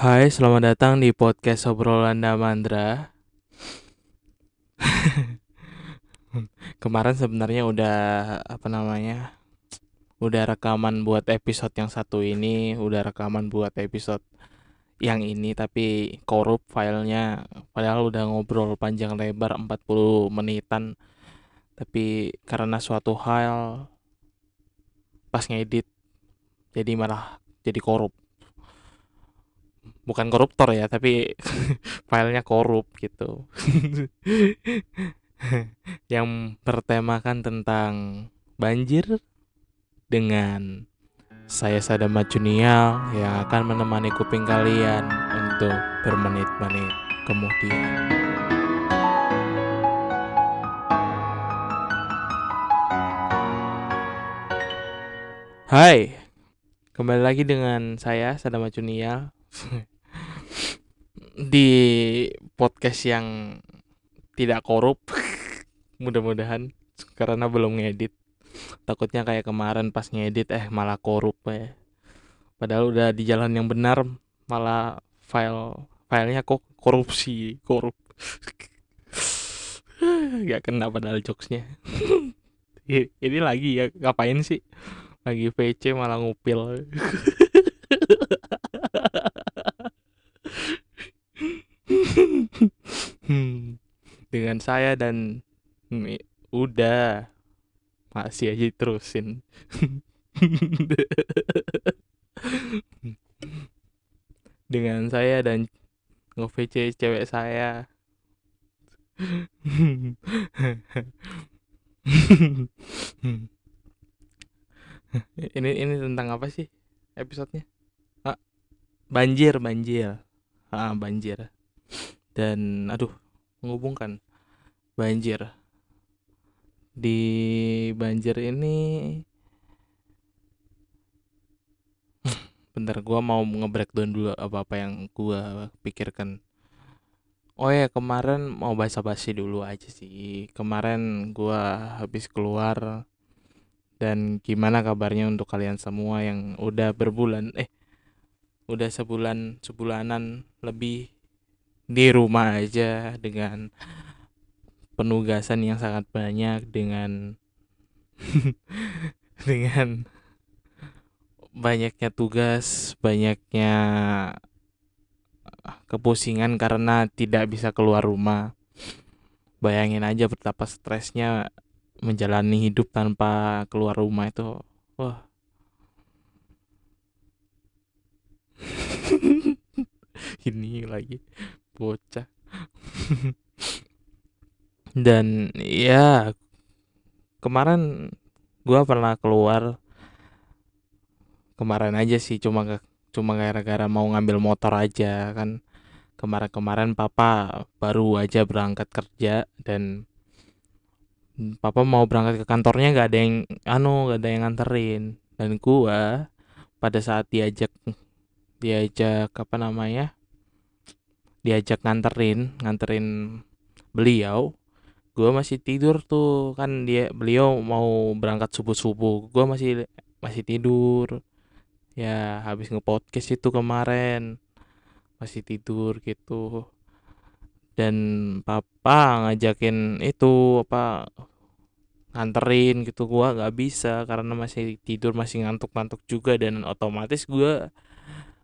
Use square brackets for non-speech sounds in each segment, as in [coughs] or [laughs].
Hai, selamat datang di podcast obrolan Damandra. Kemarin sebenarnya udah apa namanya? Udah rekaman buat episode yang satu ini, udah rekaman buat episode yang ini tapi korup filenya padahal udah ngobrol panjang lebar 40 menitan tapi karena suatu hal pas ngedit jadi malah jadi korup bukan koruptor ya tapi [laughs] filenya korup gitu [laughs] yang bertemakan tentang banjir dengan saya Sadam Junial yang akan menemani kuping kalian untuk bermenit-menit kemudian. Hai, kembali lagi dengan saya Sadam Junial [laughs] di podcast yang tidak korup [laughs] mudah-mudahan karena belum ngedit. Takutnya kayak kemarin pas ngedit eh malah korup ya. Padahal udah di jalan yang benar malah file filenya kok korupsi korup. [sighs] Gak kena padahal jokesnya. [laughs] Ini lagi ya ngapain sih? Lagi VC malah ngupil [laughs] dengan saya dan udah. Masih aja terusin. [laughs] Dengan saya dan nge-VC cewek saya. [laughs] Ini ini tentang apa sih episodenya? Ah, banjir banjir. Ah banjir dan aduh menghubungkan banjir. Di banjir ini [laughs] bentar gua mau nge-breakdown dulu apa-apa yang gua pikirkan. Oh ya kemarin mau basa-basi dulu aja sih. Kemarin gua habis keluar Dan gimana kabarnya untuk kalian semua yang udah berbulan Eh udah sebulan sebulanan lebih di rumah aja dengan penugasan yang sangat banyak dengan [laughs] dengan banyaknya tugas, banyaknya kepusingan karena tidak bisa keluar rumah. Bayangin aja betapa stresnya menjalani hidup tanpa keluar rumah itu. Wah. [laughs] Ini lagi bocah. [laughs] Dan ya kemarin gua pernah keluar. Kemarin aja sih cuma cuma gara-gara mau ngambil motor aja kan. Kemarin-kemarin papa baru aja berangkat kerja dan papa mau berangkat ke kantornya gak ada yang anu gak ada yang nganterin. Dan gua pada saat diajak diajak apa namanya diajak nganterin nganterin beliau. Gua masih tidur tuh kan dia beliau mau berangkat subuh subuh gua masih masih tidur. Ya habis ngepodcast itu kemarin. Masih tidur gitu. Dan papa ngajakin itu apa nganterin gitu. Gua nggak bisa karena masih tidur masih ngantuk-ngantuk juga. Dan otomatis gua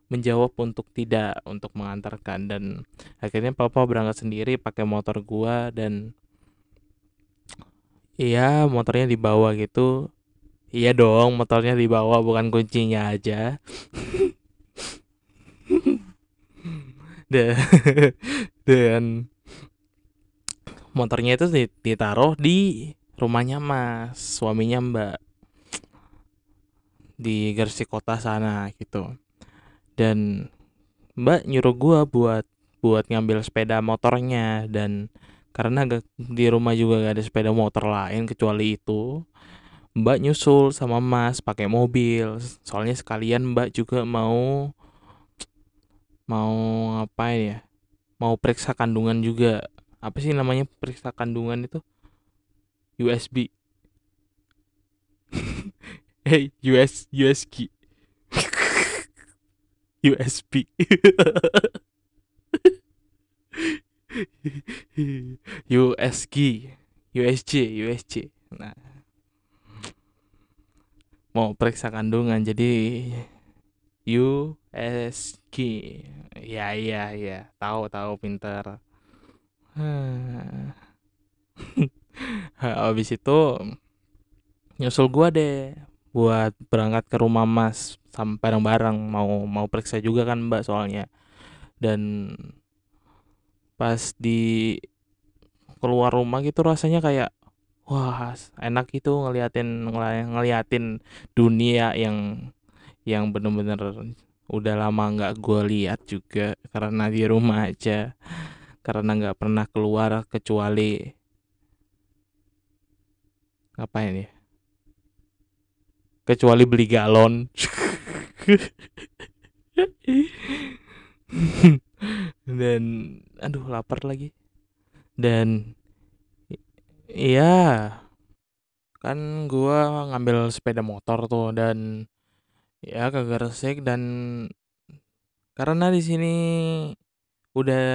menjawab untuk tidak untuk mengantarkan. Dan akhirnya papa berangkat sendiri pakai motor gua dan iya motornya dibawa gitu. Iya dong motornya dibawa bukan kuncinya aja. Dan, dan motornya itu ditaruh di rumahnya mas suaminya mbak di Gresik kota sana gitu dan mbak nyuruh gua buat buat ngambil sepeda motornya. Dan karena di rumah juga gak ada sepeda motor lain kecuali itu mbak nyusul sama mas pakai mobil. Soalnya sekalian mbak juga mau mau ngapain ya mau periksa kandungan juga. Apa sih namanya periksa kandungan itu? USB hey [laughs] US USG [laughs] USB USG USJ USJ nah. Mau periksa kandungan jadi USG ya iya iya tahu tahu pinter. [laughs] Habis itu nyusul gua deh buat berangkat ke rumah mas sampai bareng-bareng mau mau periksa juga kan mbak soalnya. Dan pas di keluar rumah gitu rasanya kayak wah enak itu ngeliatin ngeliatin dunia yang yang bener-bener udah lama nggak gue lihat juga karena di rumah aja karena nggak pernah keluar kecuali ngapain ya kecuali beli galon. Dan aduh lapar lagi. Dan iya kan gua ngambil sepeda motor tuh dan ya ke Gresik dan karena di sini udah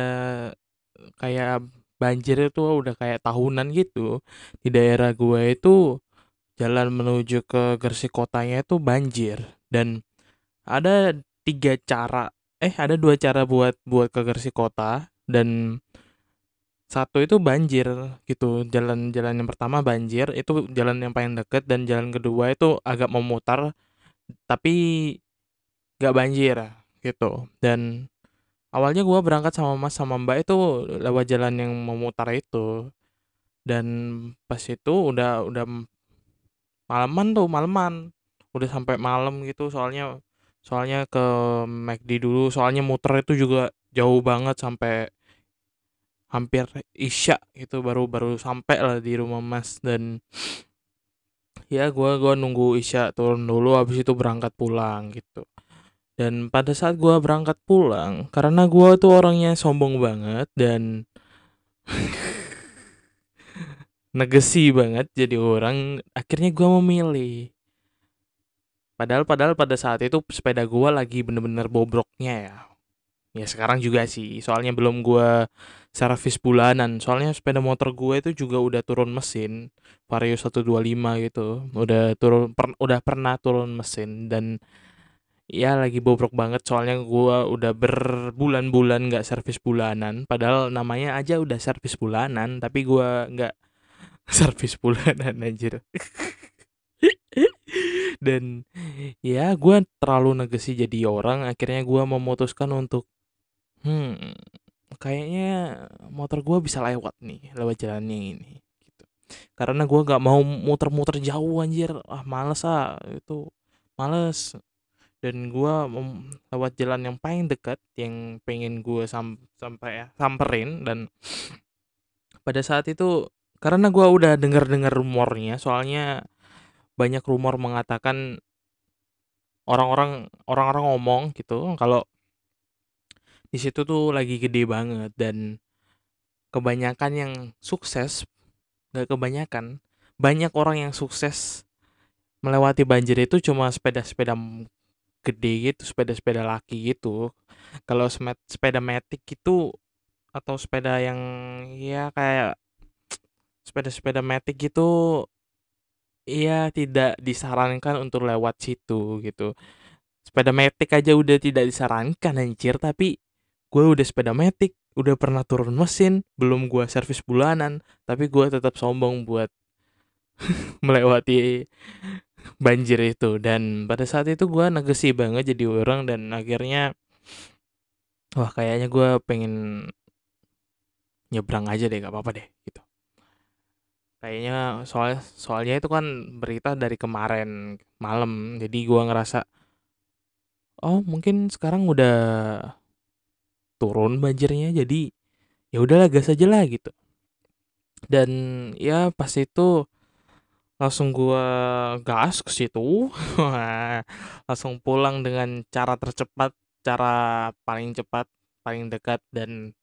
kayak banjir itu udah kayak tahunan gitu. Di daerah gua itu jalan menuju ke Gresik kotanya itu banjir. Dan ada tiga cara eh ada dua cara buat buat ke Gresik kota. Dan satu itu banjir gitu jalan-jalan yang pertama banjir itu jalan yang paling deket. Dan jalan kedua itu agak memutar tapi gak banjir gitu. Dan awalnya gua berangkat sama mas sama mbak itu lewat jalan yang memutar itu. Dan pas itu udah udah malaman tuh malaman udah sampai malam gitu soalnya soalnya ke McD dulu. Soalnya muter itu juga jauh banget sampai hampir isya gitu baru baru sampai lah di rumah mas. Dan [sniffs] ya gue gua nunggu isya turun dulu habis itu berangkat pulang gitu. Dan pada saat gue berangkat pulang karena gue tuh orangnya sombong banget dan [sniffs] negesi banget jadi orang akhirnya gue memilih padahal padahal pada saat itu sepeda gue lagi bener-bener bobroknya ya. Ya sekarang juga sih soalnya belum gue servis bulanan. Soalnya sepeda motor gue itu juga udah turun mesin Vario 125 gitu. Udah turun per, udah pernah turun mesin dan ya lagi bobrok banget. Soalnya gue udah berbulan-bulan nggak servis bulanan. Padahal namanya aja udah servis bulanan tapi gue nggak [laughs] servis bulanan anjir [laughs] dan ya gue terlalu negesi jadi orang akhirnya gue memutuskan untuk Hmm, kayaknya motor gue bisa lewat nih, lewat jalannya ini, gitu. Karena gue gak mau muter-muter jauh anjir, ah males ah, itu males. Dan gue lewat jalan yang paling dekat, yang pengen gue sam sampai ya, samperin dan [sniffs] pada saat itu karena gue udah dengar-dengar rumornya, soalnya banyak rumor mengatakan orang-orang orang-orang ngomong gitu kalau di situ tuh lagi gede banget dan kebanyakan yang sukses nggak kebanyakan banyak orang yang sukses melewati banjir itu cuma sepeda-sepeda gede gitu sepeda-sepeda laki gitu. Kalau sepeda metik itu atau sepeda yang ya kayak sepeda-sepeda metik gitu ya tidak disarankan untuk lewat situ gitu. Sepeda metik aja udah tidak disarankan anjir tapi gue udah sepeda metik udah pernah turun mesin belum gue servis bulanan tapi gue tetap sombong buat [laughs] melewati banjir itu. Dan pada saat itu gue negesi banget jadi orang dan akhirnya wah kayaknya gue pengen nyebrang aja deh gak apa-apa deh gitu kayaknya soal soalnya itu kan berita dari kemarin malam jadi gue ngerasa oh mungkin sekarang udah turun banjirnya jadi ya udahlah gas aja lah gitu. Dan ya pas itu langsung gua gas ke situ [laughs] langsung pulang dengan cara tercepat cara paling cepat paling dekat dan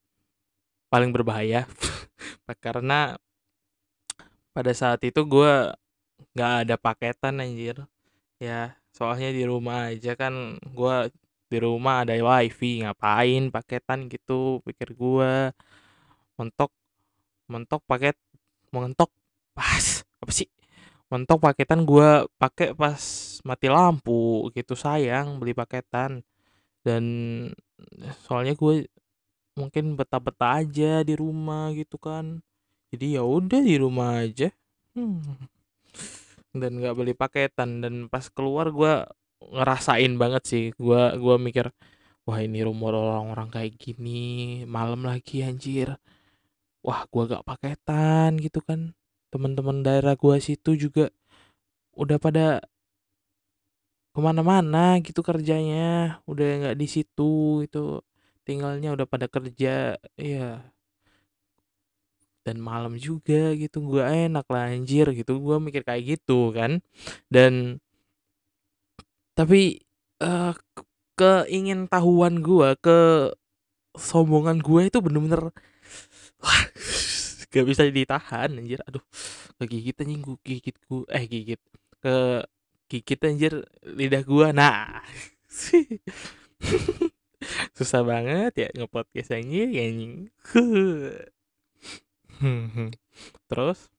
paling berbahaya. [laughs] Karena pada saat itu gue nggak ada paketan anjir. Ya soalnya di rumah aja kan gue di rumah ada wifi ngapain paketan gitu pikir gua. Mentok mentok paket mentok pas apa sih? Mentok paketan gua pakai pas mati lampu gitu sayang beli paketan. Dan soalnya gue mungkin betah-betah aja di rumah gitu kan jadi ya udah di rumah aja. Hmm. dan nggak beli paketan. Dan pas keluar gue ngerasain banget sih. Gue gua mikir wah ini rumah orang-orang kayak gini malam lagi anjir. Wah gue gak paketan gitu kan. Teman-teman daerah gue situ juga udah pada ke mana-mana gitu kerjanya. Udah nggak di situ itu tinggalnya udah pada kerja. Ya dan malam juga gitu gue enak lah anjir gitu. Gue mikir kayak gitu kan. Dan tapi uh, keingin tahuan gue ke sombongan gue itu bener-bener wah [laughs] gak bisa ditahan anjir. Aduh kegigit anjing gue gigit gue eh gigit ke gigit anjir lidah gua. Nah [laughs] susah banget ya ngepodcast anjir anjing [laughs] terus?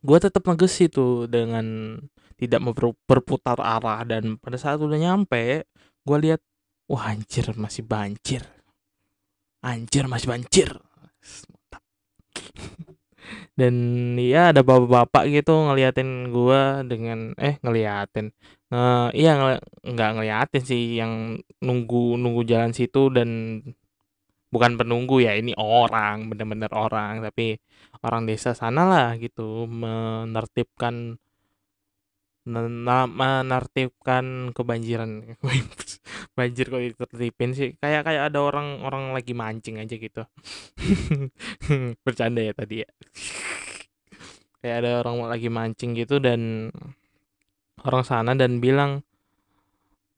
Gua tetap ngeges itu dengan tidak berputar arah dan pada saat udah nyampe gua lihat wah anjir masih banjir. Anjir masih banjir. [laughs] Dan ya ada bapak-bapak gitu ngeliatin gua dengan eh ngeliatin. Nge iya nggak ngeliatin sih yang nunggu nunggu jalan situ dan bukan penunggu ya ini orang bener-bener orang tapi orang desa sana lah gitu menertibkan menertibkan kebanjiran. [laughs] Banjir kok ditertipin sih? Kayak kayak ada orang orang lagi mancing aja gitu. [laughs] Bercanda ya tadi ya. [laughs] Kayak ada orang lagi mancing gitu dan orang sana dan bilang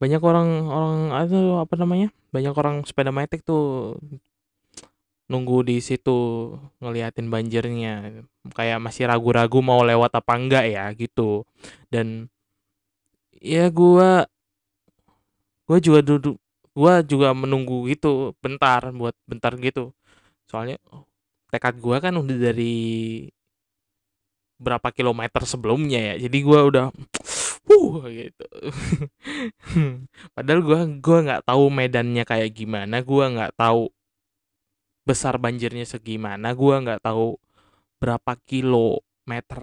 banyak orang orang itu apa namanya banyak orang sepeda metik tuh nunggu di situ ngeliatin banjirnya. Kayak masih ragu-ragu mau lewat apa enggak ya gitu. Dan ya gua gua juga duduk gua juga menunggu gitu bentar buat bentar gitu. Soalnya tekad gua kan udah dari berapa kilometer sebelumnya ya. Jadi gua udah uh gitu. Padahal gua gua nggak tahu medannya kayak gimana gua nggak tahu besar banjirnya segimana gua nggak tahu berapa kilometer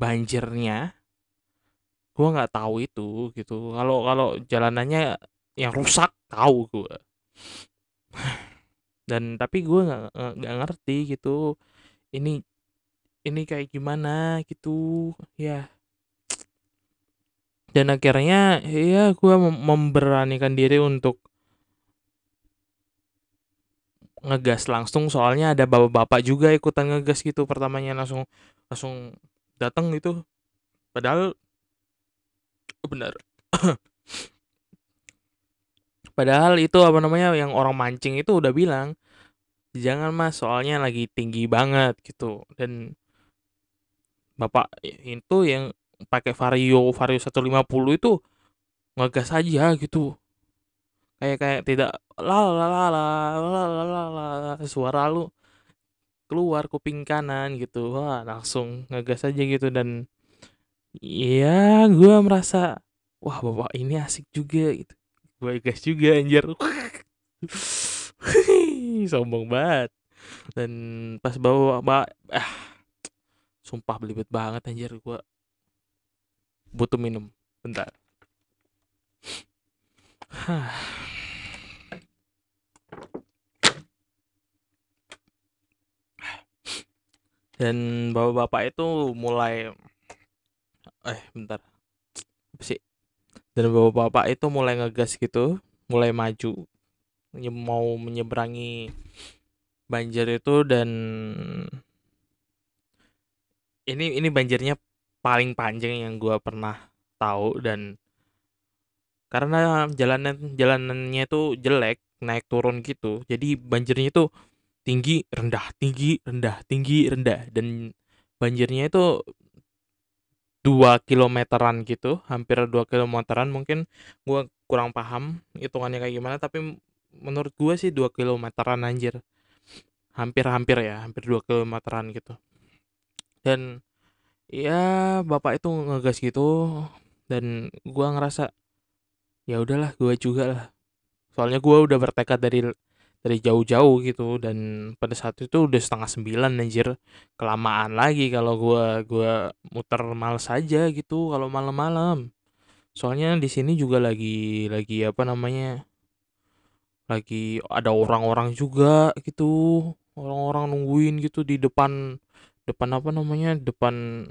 banjirnya. Gua nggak tahu itu gitu. Kalau kalau jalanannya yang rusak tahu gua. Dan tapi gua nggak nggak ngerti gitu ini ini kayak gimana gitu ya dan akhirnya ya gua memberanikan diri untuk ngegas langsung. Soalnya ada bapak-bapak juga ikutan ngegas gitu pertamanya langsung langsung datang gitu. Padahal benar [coughs] padahal itu apa namanya yang orang mancing itu udah bilang jangan mas soalnya lagi tinggi banget gitu. Dan bapak itu yang pakai vario vario 150 itu ngegas aja gitu kayak kayak tidak la suara lu keluar kuping kanan gitu wah langsung ngegas aja gitu dan iya gue merasa wah bapak ini asik juga gitu gue gas juga anjir sombong banget dan pas bawa bawa ah sumpah belibet banget anjir gue butuh minum. Bentar. Dan bapak-bapak itu mulai eh bentar. Apa sih? Dan bapak-bapak itu mulai ngegas gitu mulai maju mau menyeberangi banjir itu dan ini ini banjirnya paling panjang yang gue pernah tahu dan karena jalanan jalanannya itu jelek naik turun gitu jadi banjirnya itu tinggi rendah tinggi rendah tinggi rendah dan banjirnya itu dua kilometeran gitu hampir dua kilometeran mungkin gue kurang paham hitungannya kayak gimana tapi menurut gue sih dua kilometeran anjir. Hampir-hampir ya hampir dua kilometeran gitu. Dan ya bapak itu ngegas gitu dan gue ngerasa ya udahlah gue juga lah. Soalnya gue udah bertekad dari dari jauh-jauh gitu dan pada saat itu udah setengah sembilan anjir. Kelamaan lagi kalau gua gua muter males saja gitu kalau malam-malam. Soalnya di sini juga lagi lagi apa namanya lagi ada orang-orang juga gitu. Orang-orang nungguin gitu di depan depan apa namanya depan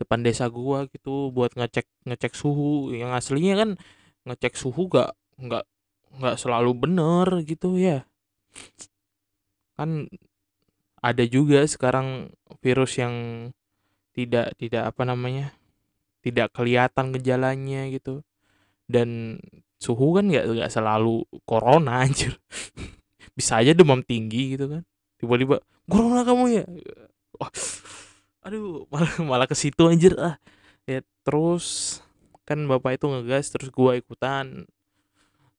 depan desa gua gitu buat ngecek ngecek suhu. Yang aslinya kan ngecek suhu gak nggak nggak selalu bener gitu ya. Kan ada juga sekarang virus yang tidak tidak apa namanya tidak kelihatan gejalanya gitu. Dan suhu kan nggak nggak selalu corona [laughs] anjir. Bisa aja demam tinggi gitu kan tiba-tiba corona kamu ya. Oh, aduh malah malah ke situ anjir ah. Ya terus kan bapak itu ngegas terus gua ikutan.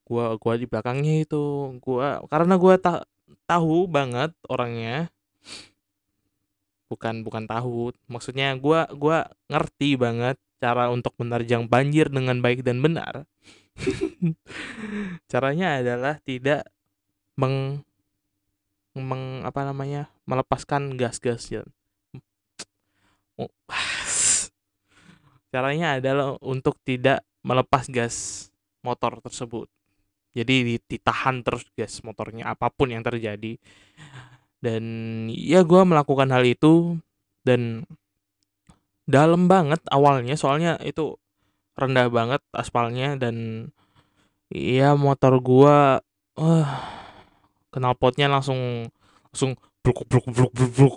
Gua gua di belakangnya itu gua karena gua tak tahu banget orangnya. Bukan bukan tahu maksudnya gua gua ngerti banget cara untuk menerjang banjir dengan baik dan benar. [laughs] Caranya adalah tidak meng meng apa namanya melepaskan gas-gas ya. [sighs] caranya adalah untuk tidak melepas gas motor tersebut jadi ditahan terus gas motornya apa pun yang terjadi dan ya gue melakukan hal itu dan dalam banget awalnya soalnya itu rendah banget aspalnya dan ya motor gue uh, knalpotnya langsung langsung bluk bluk bluk bluk bluk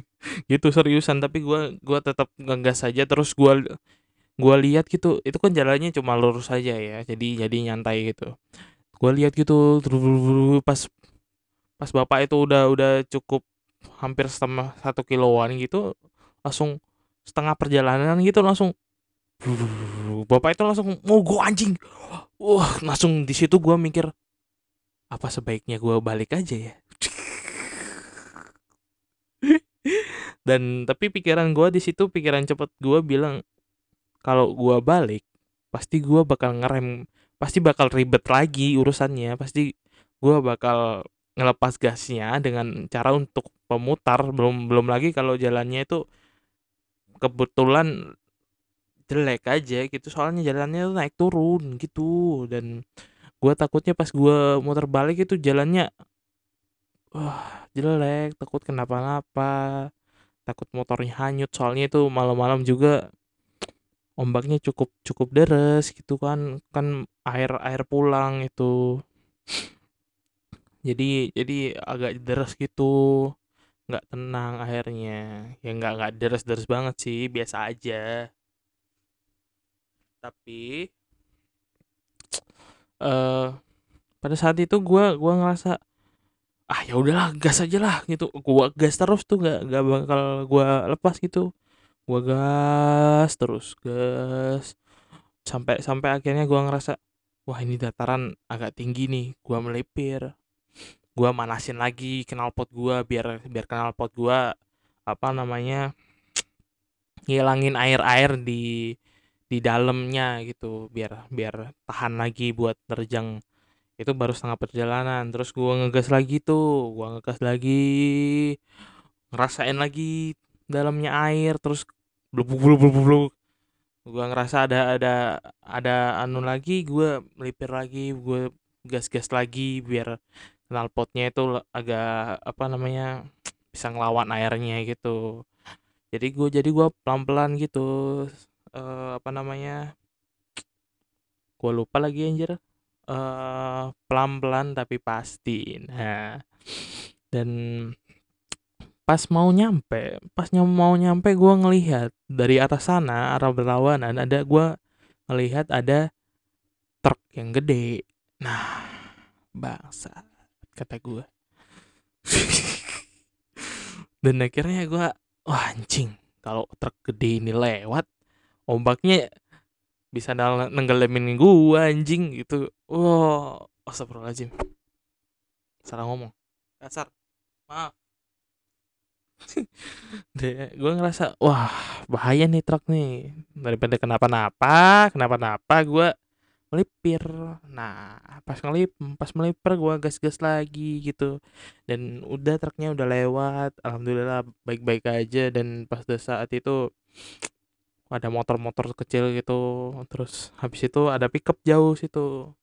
[laughs] gitu seriusan. Tapi gue gua tetap ngegas saja terus gue gue lihat gitu itu kan jalannya cuma lurus saja ya. Jadi jadi nyantai gitu. Gue lihat gitu pas pas bapak itu udah udah cukup hampir setengah satu kiloan gitu langsung setengah perjalanan gitu langsung bapak itu langsung mau gue anjing. Wah langsung di situ gue mikir apa sebaiknya gue balik aja ya? Dan tapi pikiran gue di situ pikiran cepet gue bilang kalau gue balik pasti gue bakal ngerem pasti bakal ribet lagi urusannya pasti gue bakal ngelepas gasnya dengan cara untuk pemutar belum belum lagi kalau jalannya itu kebetulan jelek aja gitu soalnya jalannya tuh naik turun gitu dan gue takutnya pas gue muter balik itu jalannya wah jelek takut kenapa-napa takut motornya hanyut soalnya itu malam-malam juga ombaknya cukup cukup deres gitu kan kan air air pulang itu. Jadi jadi agak deres gitu nggak tenang akhirnya ya nggak nggak deres deres banget sih biasa aja. Tapi uh, pada saat itu gue gua ngerasa ah ya udahlah gas aja lah gitu. Gue gas terus tuh nggak nggak bakal gue lepas gitu. Gue gas terus gas. Sampai sampai akhirnya gue ngerasa wah ini dataran agak tinggi nih. Gue melipir gue manasin lagi knalpot gue biar biar knalpot gue apa namanya [tsk] ngilangin air-air di di dalamnya gitu biar biar tahan lagi buat terjang. Itu baru setengah perjalanan terus gue ngegas lagi tuh gue ngegas lagi ngerasain lagi dalamnya air terus blub blub blub blub gue ngerasa ada ada ada anu lagi gue melipir lagi gue gas gas lagi biar knalpotnya itu agak apa namanya bisa ngelawan airnya gitu. Jadi gue jadi gue pelan pelan gitu uh, apa namanya [tsk] gue lupa lagi anjir. Uh, eh, pelan pelan tapi pasti. Nah [sniffs] dan pas mau nyampe pas mau nyampe gue ngelihat dari atas sana arah berlawanan ada gue ngelihat ada truk yang gede. Nah bangsa kata gue [laughs] dan akhirnya gue wah anjing kalau truk gede ini lewat ombaknya bisa nenggelamin gua anjing gitu. Wow astagfirullahaladzim. Salah ngomong. Kasar maaf. [laughs] Gue ngerasa wah bahaya nih truk nih. Daripada kenapa-napa kenapa-napa gue melipir. Nah pas ngelip pas melipir gue gas-gas lagi gitu. Dan udah truknya udah lewat alhamdulillah baik-baik aja. Dan pas saat itu ada motor-motor kecil gitu terus habis itu ada pickup jauh situ.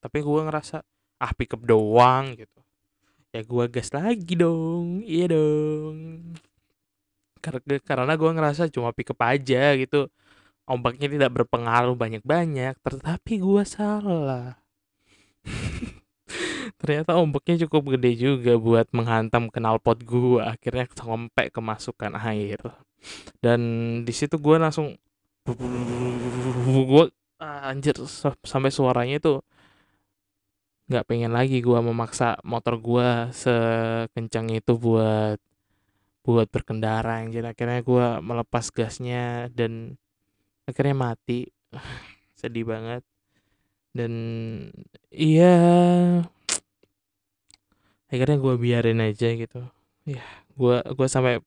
Tapi gue ngerasa ah pickup doang gitu. Ya gue gas lagi dong iya dong. Karena karena gue ngerasa cuma pickup aja gitu. Ombaknya tidak berpengaruh banyak-banyak tetapi gue salah. [laughs] Ternyata ombaknya cukup gede juga buat menghantam knalpot gue akhirnya sampai kemasukan air dan di situ gue langsung gue anjir sampai suaranya itu nggak pengen lagi gue memaksa motor gue sekencang itu buat buat berkendara jadi akhirnya gue melepas gasnya dan akhirnya mati. [laughs] Sedih banget. Dan iya. Akhirnya gue biarin aja gitu. Ya gue gue sampai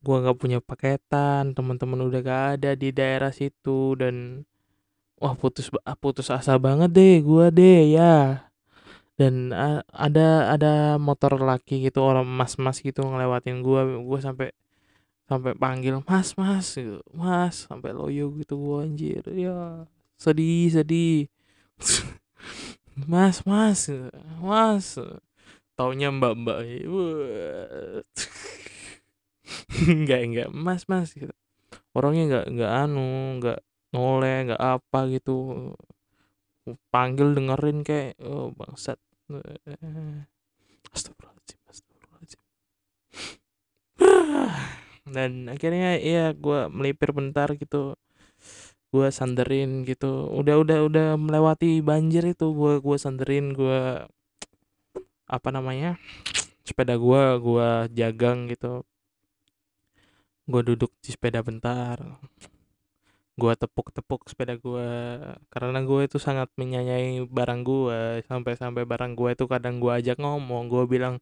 gue nggak punya paketan teman-teman udah gak ada di daerah situ dan wah putus putus asa banget deh gue deh ya dan ada ada motor laki gitu orang mas-mas gitu ngelewatin gua gua sampai sampai panggil mas mas gitu. mas sampai loyo gitu gua anjir ya sedih sedih [laughs] mas mas mas taunya mbak mbak [laughs] [laughs] enggak enggak mas mas gitu orangnya enggak enggak anu enggak noleh enggak apa gitu panggil dengerin kayak oh bangsat Astagfirullahaladzim, astagfirullahaladzim. [sighs] Dan akhirnya ya gue melipir bentar gitu. Gue sanderin gitu. Udah udah udah melewati banjir itu gue gue sanderin gue apa namanya sepeda gue gue jagang gitu. Gue duduk di sepeda bentar. Gue tepuk-tepuk sepeda gue karena gue itu sangat menyayangi barang gue sampai-sampai barang gue itu kadang gue ajak ngomong gue bilang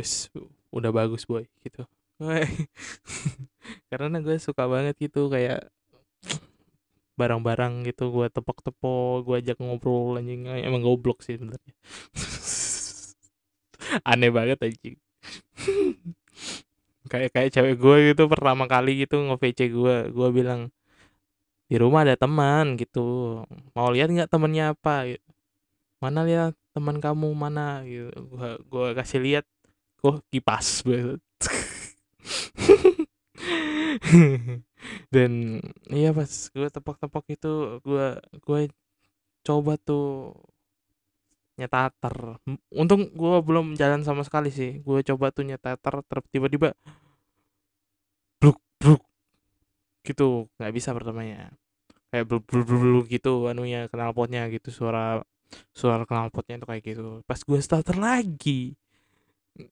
wis udah bagus boy gitu. [laughs] Karena gue suka banget gitu kayak barang-barang gitu gue tepok-tepok gue ajak ngobrol anjing. Emang goblok sih sebenarnya. [laughs] Aneh banget anjing [laughs] kayak kayak cewek gue gitu pertama kali gitu nge-VC gue gue bilang di rumah ada teman gitu. Mau lihat nggak temennya apa? Gitu. mana lihat teman kamu mana? Gitu. Gue gue kasih lihat kok kipas banget [laughs] dan iya pas gue tepok-tepok itu gue gue coba tuh nyetater untung gue belum jalan sama sekali sih. Gue coba tuh nyetater tiba-tiba bluk bluk gitu nggak bisa pertamanya kayak bluk bluk bluk gitu anunya knalpotnya gitu suara suara knalpotnya itu kayak gitu. Pas gue starter lagi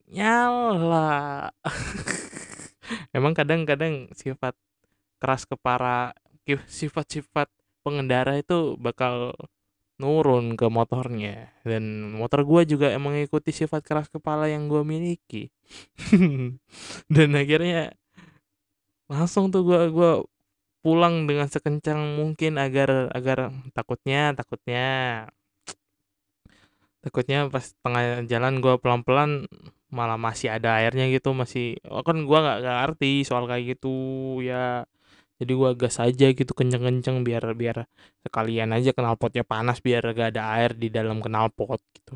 nyala. [laughs] Emang kadang-kadang sifat keras kepala sifat-sifat pengendara itu bakal nurun ke motornya. Dan motor gue juga emang mengikuti sifat keras kepala yang gue miliki. [laughs] Dan akhirnya langsung tuh gue gua pulang dengan sekencang mungkin agar agar takutnya takutnya takutnya pas tengah jalan gue pelan pelan malah masih ada airnya gitu masih oh kan gue nggak ngerti soal kayak gitu ya. Jadi gua gas aja gitu kenceng-kenceng biar biar sekalian aja knalpotnya panas biar gak ada air di dalam knalpot gitu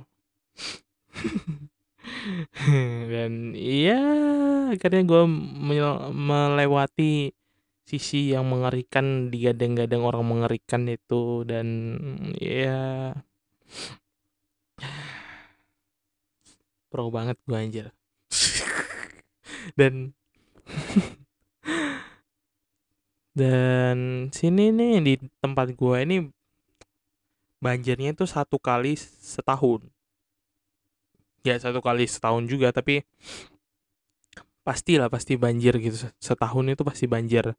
[laughs] [laughs] dan iya akhirnya gue melewati sisi yang mengerikan digadang-gadang orang mengerikan itu dan ya [sighs] pro banget gue anjir. [laughs] Dan [laughs] dan sini nih di tempat gua ini banjirnya itu satu kali setahun ya satu kali setahun juga tapi pastilah pasti banjir gitu. Setahun itu pasti banjir.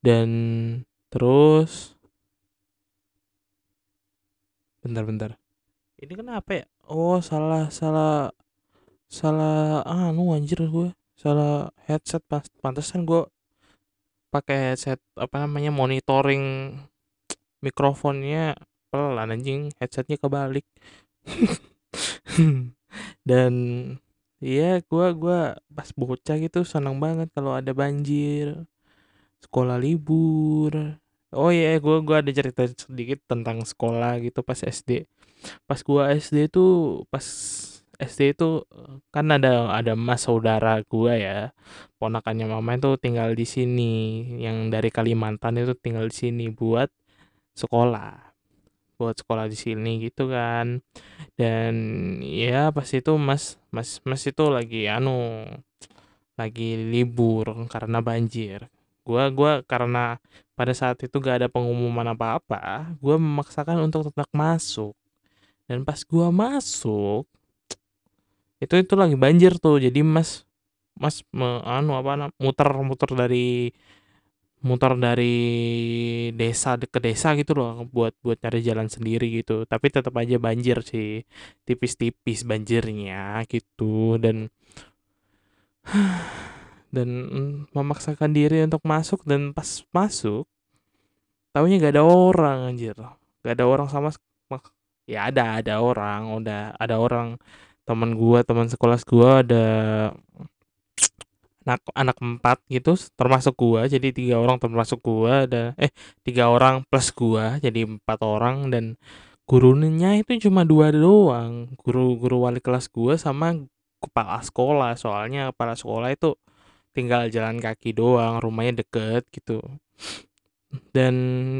Dan terus bentar-bentar ini kenapa ya? Oh salah salah salah anu anjir gue salah headset pas pantesan gue pakai headset apa namanya monitoring mikrofonnya pelan anjing. Headsetnya kebalik [laughs] dan iya gua gua pas bocah gitu seneng banget kalau ada banjir sekolah libur. Oh iya gua gua ada cerita sedikit tentang sekolah gitu pas SD pas gua SD tuh pas SD itu kan ada ada mas saudara gua ya. Ponakannya mama itu tinggal di sini yang dari Kalimantan itu tinggal di sini buat sekolah buat sekolah di sini gitu kan. Dan ya pas itu mas mas mas itu lagi anu lagi libur karena banjir. Gua gua karena pada saat itu gak ada pengumuman apa-apa gua memaksakan untuk tetap masuk. Dan pas gua masuk itu itu lagi banjir tuh. Jadi mas mas me, anu apa muter muter dari muter dari desa ke desa gitu loh buat buat cari jalan sendiri gitu. Tapi tetap aja banjir sih tipis-tipis banjirnya gitu. Dan [sighs] dan memaksakan diri untuk masuk dan pas masuk tahunya gak ada orang anjir. Gak ada orang sama ya ada ada orang udah ada orang teman gua teman sekolah gua ada anak anak empat gitu termasuk gua. Jadi tiga orang termasuk gua ada eh tiga orang plus gua jadi empat orang. Dan gurunya itu cuma dua doang guru guru wali kelas gua sama kepala sekolah. Soalnya kepala sekolah itu tinggal jalan kaki doang rumahnya deket gitu. Dan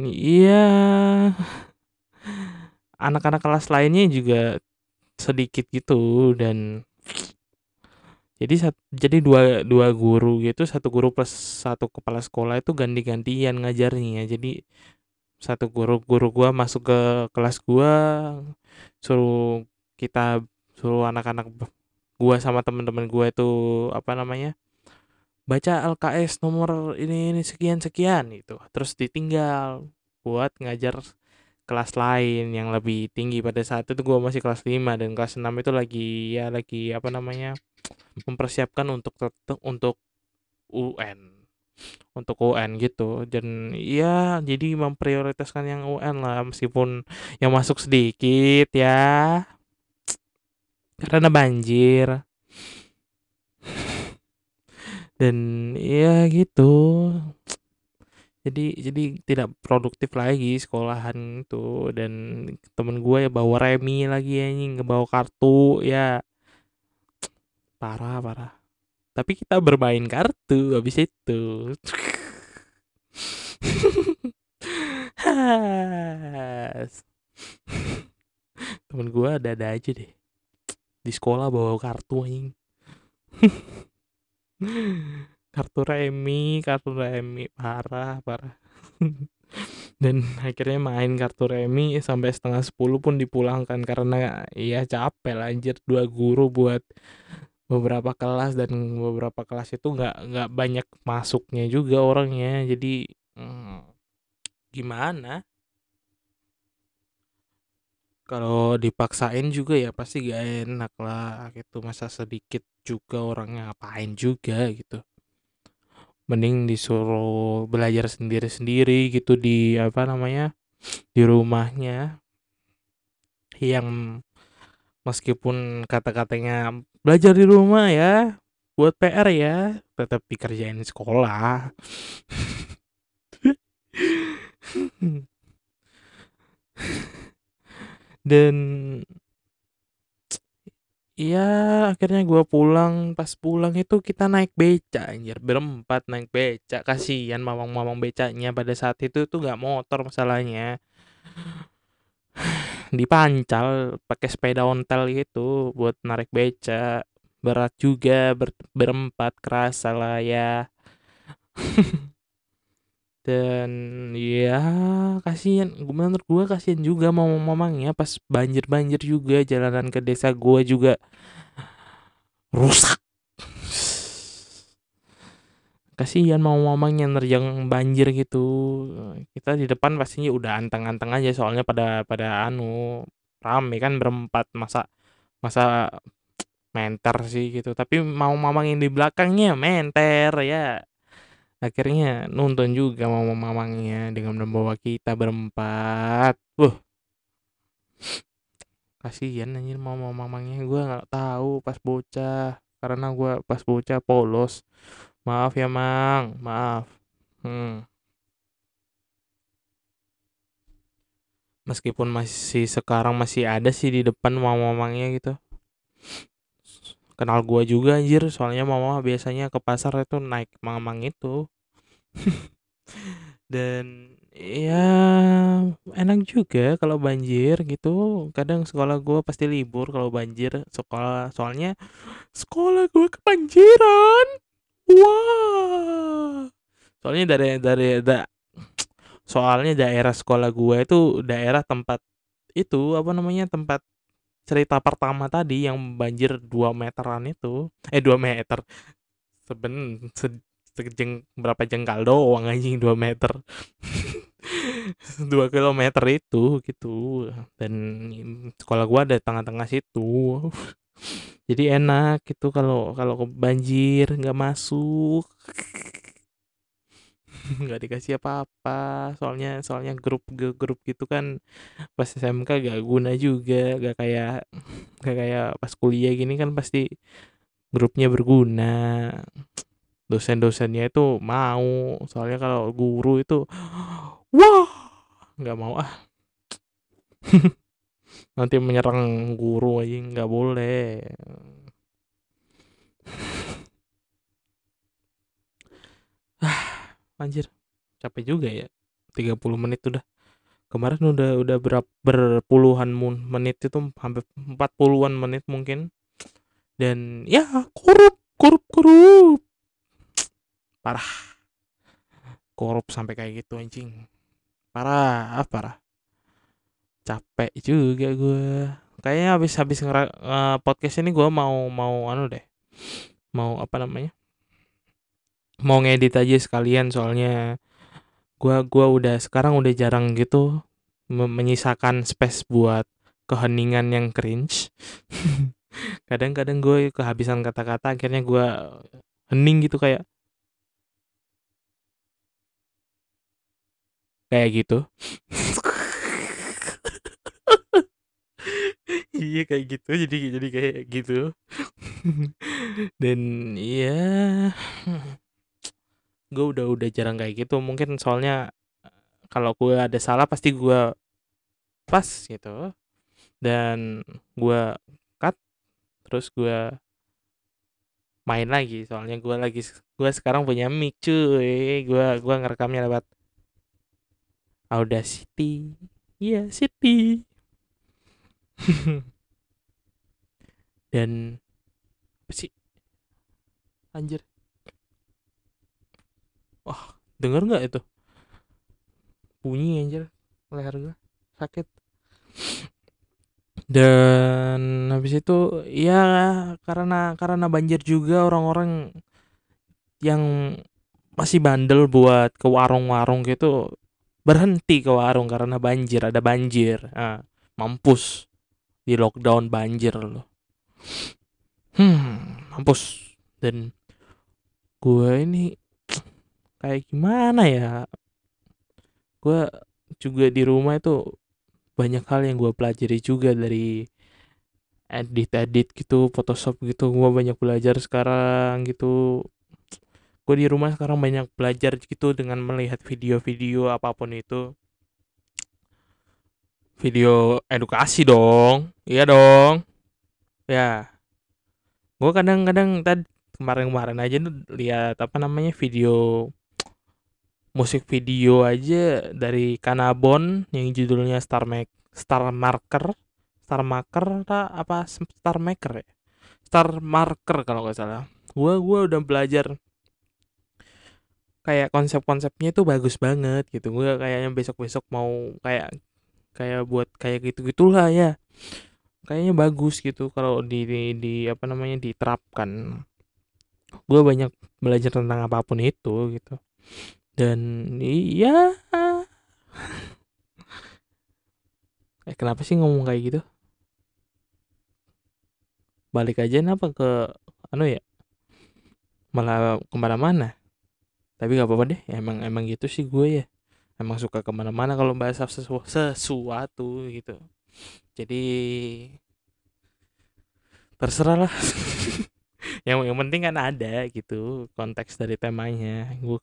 iya [laughs] anak-anak kelas lainnya juga sedikit gitu dan jadi jadi dua dua guru gitu satu guru plus satu kepala sekolah itu ganti-gantian ngajarnya. Jadi satu guru guru gua masuk ke kelas gua suruh kita suruh anak-anak gua sama teman-teman gua itu apa namanya baca LKS nomor ini ini sekian sekian itu terus ditinggal buat ngajar kelas lain yang lebih tinggi pada saat itu gue masih kelas 5 dan kelas 6 itu lagi ya lagi apa namanya mempersiapkan untuk untuk UN untuk UN gitu dan ya jadi memprioritaskan yang UN lah meskipun yang masuk sedikit ya. Karena banjir. Dan ya gitu jadi jadi tidak produktif lagi sekolahan itu. Dan temen gue ya bawa remi lagi anjing bawa kartu ya. [tsk] Parah parah. Tapi kita bermain kartu habis itu. Temen gue ada ada aja deh. Di sekolah bawa kartu anjing [laughs] kartu remi kartu remi parah parah. [laughs] Dan akhirnya main kartu remi sampai setengah sepuluh pun dipulangkan karena ya capek lah anjir. Dua guru buat beberapa kelas dan beberapa kelas itu nggak nggak banyak masuknya juga orangnya. Jadi hmm, gimana? Kalau dipaksain juga ya pasti gak enak lah gitu. Masa sedikit juga orangnya ngapain juga gitu mending disuruh belajar sendiri-sendiri gitu di apa namanya di rumahnya. Yang meskipun kata-katanya belajar di rumah ya buat PR ya tetap dikerjain sekolah. [laughs] Dan Iya, akhirnya gue pulang. Pas pulang itu kita naik beca anjir, berempat naik beca. Kasihan mamang-mamang becanya pada saat itu tuh gak motor masalahnya. [sighs] Dipancal pakai sepeda ontel gitu buat narik beca. Berat juga ber berempat kerasa lah ya. [laughs] dan ya kasihan. Menurut gue kasihan juga mau mamangnya pas banjir banjir juga jalanan ke desa gue juga rusak. Kasihan mama-mamanya nerjang banjir gitu. Kita di depan pastinya udah anteng-anteng aja soalnya pada pada anu rame kan berempat. Masa masa menter sih gitu. Tapi mau mamang yang di belakangnya menter ya akhirnya nonton juga mama mamangnya dengan membawa kita berempat. Wuh. Kasihan anjir mama mamangnya. Gue nggak tahu pas bocah karena gue pas bocah polos. Maaf ya mang. Maaf. Hmm. meskipun masih sekarang masih ada sih di depan mama mamangnya gitu kenal gue juga anjir. Soalnya mama biasanya ke pasar itu naik mamang itu. [laughs] Dan ya enak juga kalau banjir gitu. Kadang sekolah gue pasti libur kalau banjir sekolah. Soalnya sekolah gue kebanjiran. Wah. Soalnya dari dari da, [tsk] soalnya daerah sekolah gue itu daerah tempat itu apa namanya tempat cerita pertama tadi yang banjir 2 meteran itu eh 2 meter seben sejeng berapa jengkal doang anjing 2 meter. [laughs] Dua kilometer itu gitu. Dan sekolah gua ada tengah-tengah situ. Jadi enak gitu kalau kalau banjir nggak masuk [laughs] nggak dikasih apa-apa. Soalnya soalnya grup grup gitu kan pas SMK gak guna juga gak kayak gak kayak pas kuliah gini kan pasti grupnya berguna. Dosen-dosennya itu mau soalnya kalau guru itu wah! Nggak mau ah! [laughs] Nanti menyerang guru aja nggak boleh [laughs] ah anjir capek juga ya. 30 menit udah. Kemarin udah udah berapa berpuluhan menit itu hampir 40-an menit mungkin. Dan ya korup korup korup. Parah. Korup sampai kayak gitu anjing. Parah ah, parah. Capek juga gue kayaknya habis habis ngera uh, podcast ini gue mau mau anu deh. Mau apa namanya mau ngedit aja sekalian soalnya. Gue gua udah sekarang udah jarang gitu menyisakan space buat keheningan yang cringe. [laughs] Kadang-kadang gue kehabisan kata-kata akhirnya gue hening gitu kayak kayak gitu. [laughs] Iya kayak gitu. Jadi jadi kayak gitu. [laughs] Dan iya gue udah udah jarang kayak gitu mungkin soalnya kalau gue ada salah pasti gue pas gitu dan gue cut terus gue main lagi soalnya gue lagi gue sekarang punya mic cuy gue gue ngerekamnya lewat Audacity. Iya, City. [laughs] Dan apa sih? Anjir. Wah, denger nggak itu? Bunyi anjir leher gue sakit. Dan habis itu ya karena karena banjir juga orang-orang yang masih bandel buat ke warung-warung gitu berhenti ke warung karena banjir ada banjir. Nah, mampus. Di lockdown banjir loh. Hmm mampus. Dan gue ini kayak gimana ya? Gue juga di rumah itu banyak hal yang gue pelajari juga dari edit edit gitu Photoshop gitu gue banyak belajar sekarang gitu. Gue di rumah sekarang banyak belajar gitu dengan melihat video-video apa pun itu. Video edukasi dong iya dong. Ya gue kadang-kadang tadi kemarin-kemarin aja lihat apa namanya video musik video aja dari Kanabon yang judulnya Star Make Star Marker. Star Marker apa Star Maker ya? Star Marker kalau nggak salah. Gue gua udah belajar kayak konsep-konsepnya itu bagus banget gitu. Gue kayaknya besok-besok mau kayak kayak buat kayak gitu gitulah ya. Kayaknya bagus gitu kalau di, di di apa namanya diterapkan. Gue banyak belajar tentang apa pun itu gitu dan iya. [laughs] Eh kenapa sih ngomong kayak gitu? Balik aja kenapa ke anu ya? Malah ke mana-mana. Tapi gak apa-apa deh emang emang gitu sih gue ya. Emang suka ke mana-mana kalau bahas sesu sesuatu gitu. Jadi terserah lah. [laughs] Yang yang penting kan ada gitu konteks dari temanya. Gue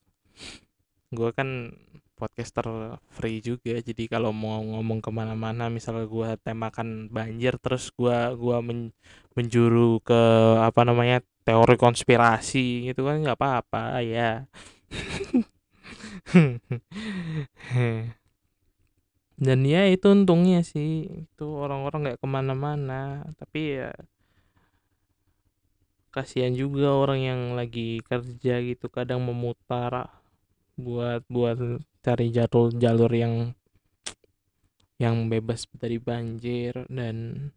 gue kan podcaster free juga jadi kalau mau ngomong ke mana-mana misalnya gue temakan banjir terus gue gua men, menjuru ke apa namanya teori konspirasi gitu kan nggak apa-apa ya. [laughs] Dan ya itu untungnya sih itu orang-orang nggak ke mana-mana tapi ya kasihan juga orang yang lagi kerja gitu kadang memutar buat buat cari jalur jalur yang yang bebas dari banjir dan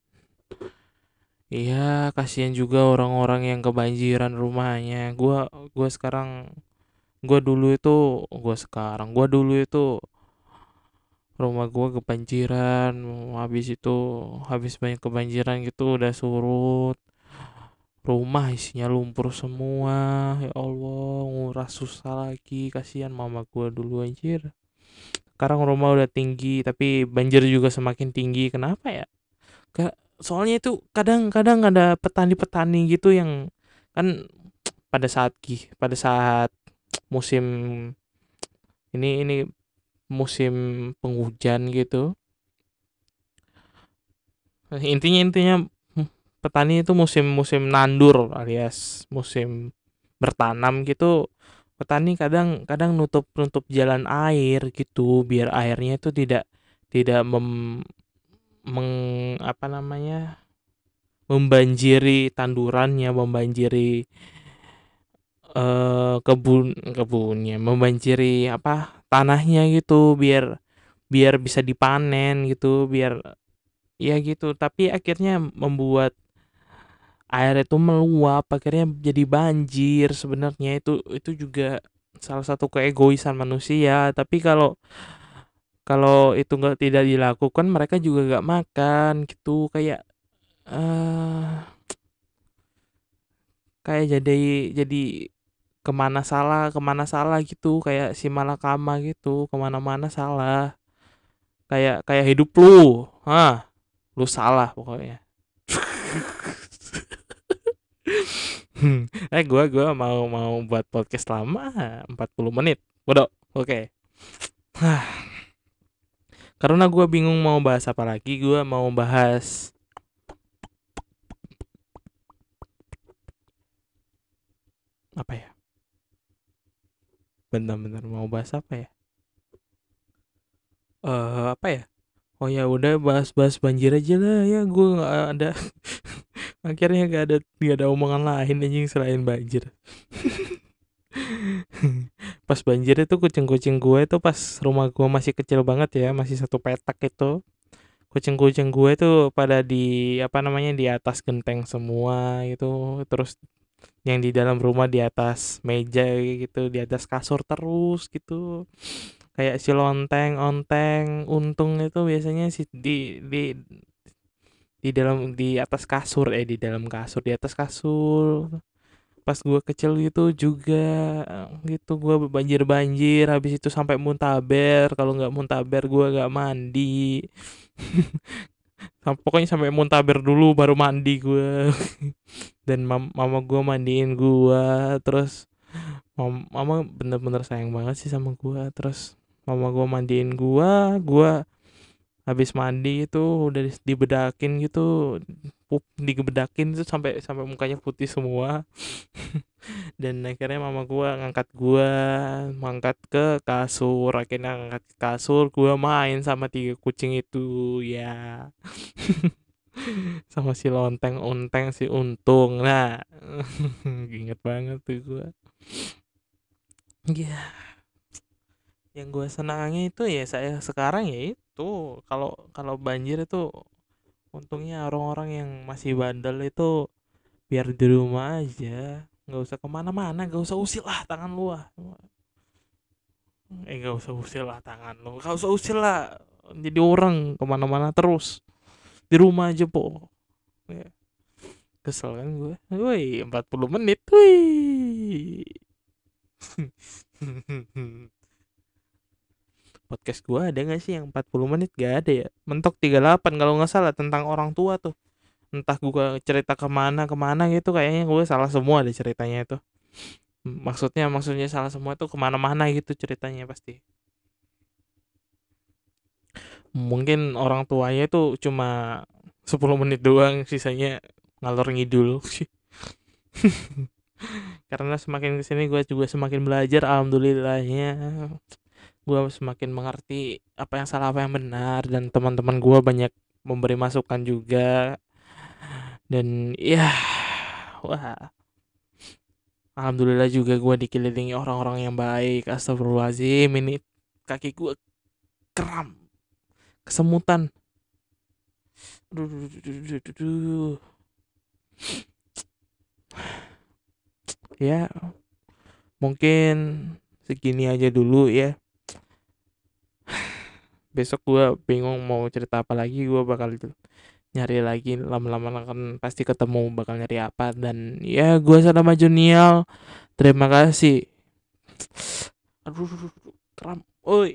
iya kasihan juga orang-orang yang kebanjiran rumahnya. Gua gua sekarang gua dulu itu gua sekarang gua dulu itu rumah gua kebanjiran. Habis itu habis banyak kebanjiran gitu udah surut rumah isinya lumpur semua ya Allah nguras susah lagi kasihan mama gua dulu anjir. Sekarang rumah udah tinggi tapi banjir juga semakin tinggi. Kenapa ya? Gak, soalnya itu kadang-kadang ada petani-petani gitu yang kan pada saat pada saat musim ini ini musim penghujan gitu. Intinya intinya petani itu musim-musim nandur alias musim bertanam gitu petani kadang kadang nutup nutup jalan air gitu biar airnya itu tidak tidak mem, meng apa namanya membanjiri tandurannya membanjiri uh, kebun kebunnya membanjiri apa tanahnya gitu biar biar bisa dipanen gitu biar ya gitu. Tapi akhirnya membuat air itu meluap akhirnya jadi banjir sebenarnya. Itu itu juga salah satu keegoisan manusia. Tapi kalau kalau itu nggak tidak dilakukan mereka juga nggak makan gitu. Kayak uh, kayak jadi jadi ke mana salah ke mana salah gitu. Kayak si malakama gitu ke mana-mana salah. Kayak kayak hidup lu. Ah lu salah pokoknya [laughs] eh gue gua mau mau buat podcast lama 40 menit. Bodoh. Oke. Okay. karena gue bingung mau bahas apa lagi gue mau bahas apa ya? Benar-benar mau bahas apa ya? Eh uh, apa ya oh ya udah bahas-bahas banjir aja lah ya. Gue nggak ada [laughs] akhirnya gak ada gak ada omongan lain anjing selain banjir. [laughs] Pas banjir itu kucing-kucing gue itu pas rumah gue masih kecil banget ya masih satu petak itu. Kucing-kucing gue itu pada di apa namanya di atas genteng semua itu terus yang di dalam rumah di atas meja gitu di atas kasur terus gitu kayak si lonteng onteng untung itu biasanya si di di di dalam di atas kasur eh di dalam kasur di atas kasur. Pas gue kecil gitu juga gitu gue banjir banjir habis itu sampai muntaber. Kalau nggak muntaber gue nggak mandi. [laughs] Pokoknya sampai muntaber dulu baru mandi gue [laughs] dan mam mama gue mandiin gue terus mam mama bener-bener sayang banget sih sama gue terus mama gue mandiin gua gua habis mandi itu udah dibedakin gitu pup digebedakin itu sampai sampai mukanya putih semua. [laughs] Dan akhirnya mama gua ngangkat gua mangkat ke kasur akhirnya ngangkat ke kasur gua main sama tiga kucing itu ya. [laughs] Sama si lonteng unteng si untung nah. [laughs] Inget banget tuh gua. Ya. yeah yang gue senangnya itu ya saya sekarang ya itu. Kalau kalau banjir itu untungnya orang-orang yang masih bandel itu biar di rumah aja nggak usah ke mana-mana nggak usah usil lah tangan lu ah. Eh nggak usah usil lah tangan lu nggak usah usil lah. Jadi orang ke mana-mana terus. Di rumah aja po. Ya. kesel kan gue. Woi 40 menit wih [laughs] podcast gue ada gak sih yang 40 menit? Gak ada ya. Mentok 38 kalau nggak salah tentang orang tua tuh. Entah gue cerita ke mana ke mana gitu kayaknya gue salah semua deh ceritanya itu. Maksudnya maksudnya salah semua tuh ke mana-mana gitu ceritanya pasti. Mungkin orang tuanya itu cuma 10 menit doang sisanya ngalor ngidul [laughs] karena semakin ke sini gue juga semakin belajar alhamdulillahnya gue semakin mengerti apa yang salah apa yang benar dan teman-teman gue banyak memberi masukan juga. Dan ya wah. Alhamdulillah juga gue dikelilingi orang-orang yang baik astagfirullahaladzim. Ini kaki gue kram kesemutan. Ya mungkin segini aja dulu ya besok gue bingung mau cerita apa lagi gue bakal nyari lagi lama-lama kan pasti ketemu bakal nyari apa. Dan ya gue Sadama Junial terima kasih. [sniffs] Aduh [sniffs] kram. Oi